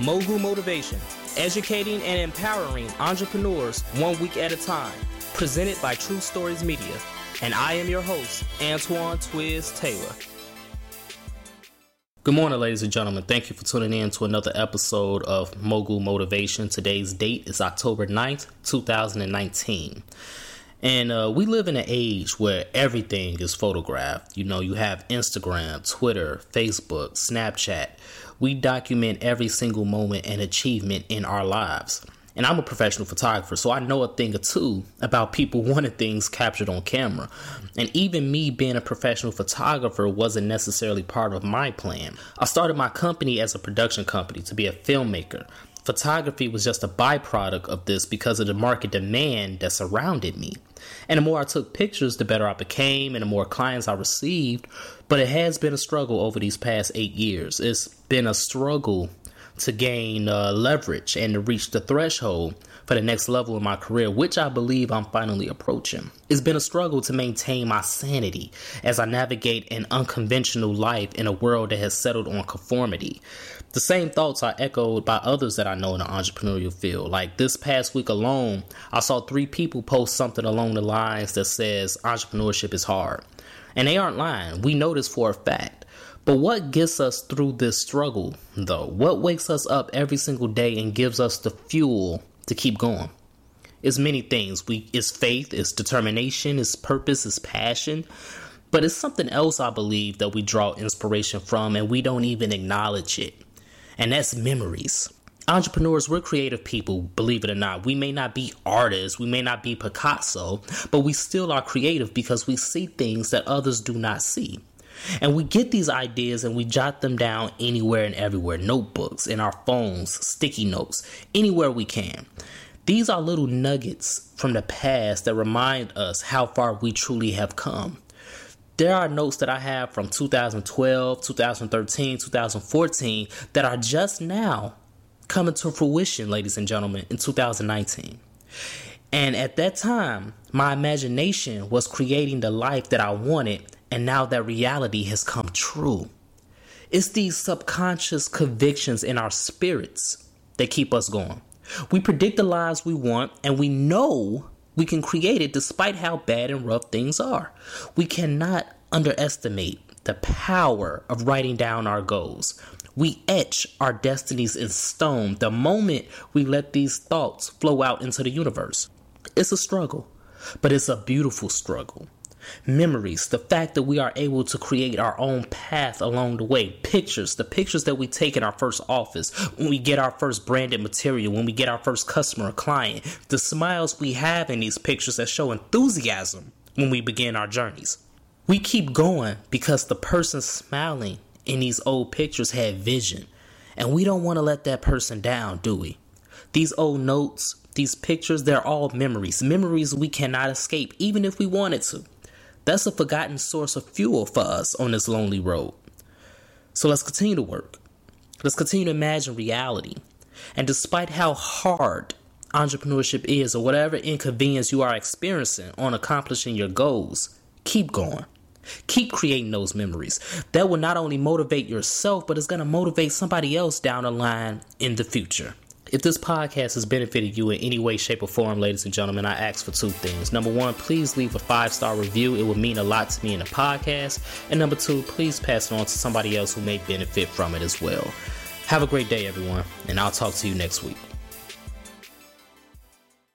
Mogul Motivation, educating and empowering entrepreneurs one week at a time. Presented by True Stories Media. And I am your host, Antoine Twiz Taylor. Good morning, ladies and gentlemen. Thank you for tuning in to another episode of Mogul Motivation. Today's date is October 9th, 2019. And uh, we live in an age where everything is photographed. You know, you have Instagram, Twitter, Facebook, Snapchat. We document every single moment and achievement in our lives. And I'm a professional photographer, so I know a thing or two about people wanting things captured on camera. And even me being a professional photographer wasn't necessarily part of my plan. I started my company as a production company to be a filmmaker photography was just a byproduct of this because of the market demand that surrounded me. And the more I took pictures, the better I became and the more clients I received. But it has been a struggle over these past eight years. It's been a struggle to gain uh, leverage and to reach the threshold for the next level in my career, which I believe I'm finally approaching. It's been a struggle to maintain my sanity as I navigate an unconventional life in a world that has settled on conformity. The same thoughts are echoed by others that I know in the entrepreneurial field. Like this past week alone, I saw three people post something along the lines that says entrepreneurship is hard. And they aren't lying. We know this for a fact. But what gets us through this struggle, though? What wakes us up every single day and gives us the fuel to keep going? It's many things. We it's faith, it's determination, it's purpose, it's passion. But it's something else I believe that we draw inspiration from and we don't even acknowledge it and that's memories. Entrepreneurs, we're creative people, believe it or not. We may not be artists, we may not be Picasso, but we still are creative because we see things that others do not see. And we get these ideas and we jot them down anywhere and everywhere notebooks, in our phones, sticky notes, anywhere we can. These are little nuggets from the past that remind us how far we truly have come there are notes that I have from 2012, 2013, 2014 that are just now coming to fruition, ladies and gentlemen, in 2019. And at that time, my imagination was creating the life that I wanted, and now that reality has come true. It's these subconscious convictions in our spirits that keep us going. We predict the lives we want, and we know we can create it despite how bad and rough things are. We cannot underestimate the power of writing down our goals. We etch our destinies in stone the moment we let these thoughts flow out into the universe. It's a struggle, but it's a beautiful struggle. Memories, the fact that we are able to create our own path along the way, pictures, the pictures that we take in our first office, when we get our first branded material, when we get our first customer client, the smiles we have in these pictures that show enthusiasm when we begin our journeys. We keep going because the person smiling in these old pictures had vision, and we don't want to let that person down, do we? These old notes, these pictures, they're all memories, memories we cannot escape, even if we wanted to. That's a forgotten source of fuel for us on this lonely road. So let's continue to work. Let's continue to imagine reality. And despite how hard entrepreneurship is, or whatever inconvenience you are experiencing on accomplishing your goals, keep going. Keep creating those memories. That will not only motivate yourself, but it's going to motivate somebody else down the line in the future. If this podcast has benefited you in any way, shape, or form, ladies and gentlemen, I ask for two things. Number one, please leave a five star review. It would mean a lot to me in the podcast. And number two, please pass it on to somebody else who may benefit from it as well. Have a great day, everyone, and I'll talk to you next week.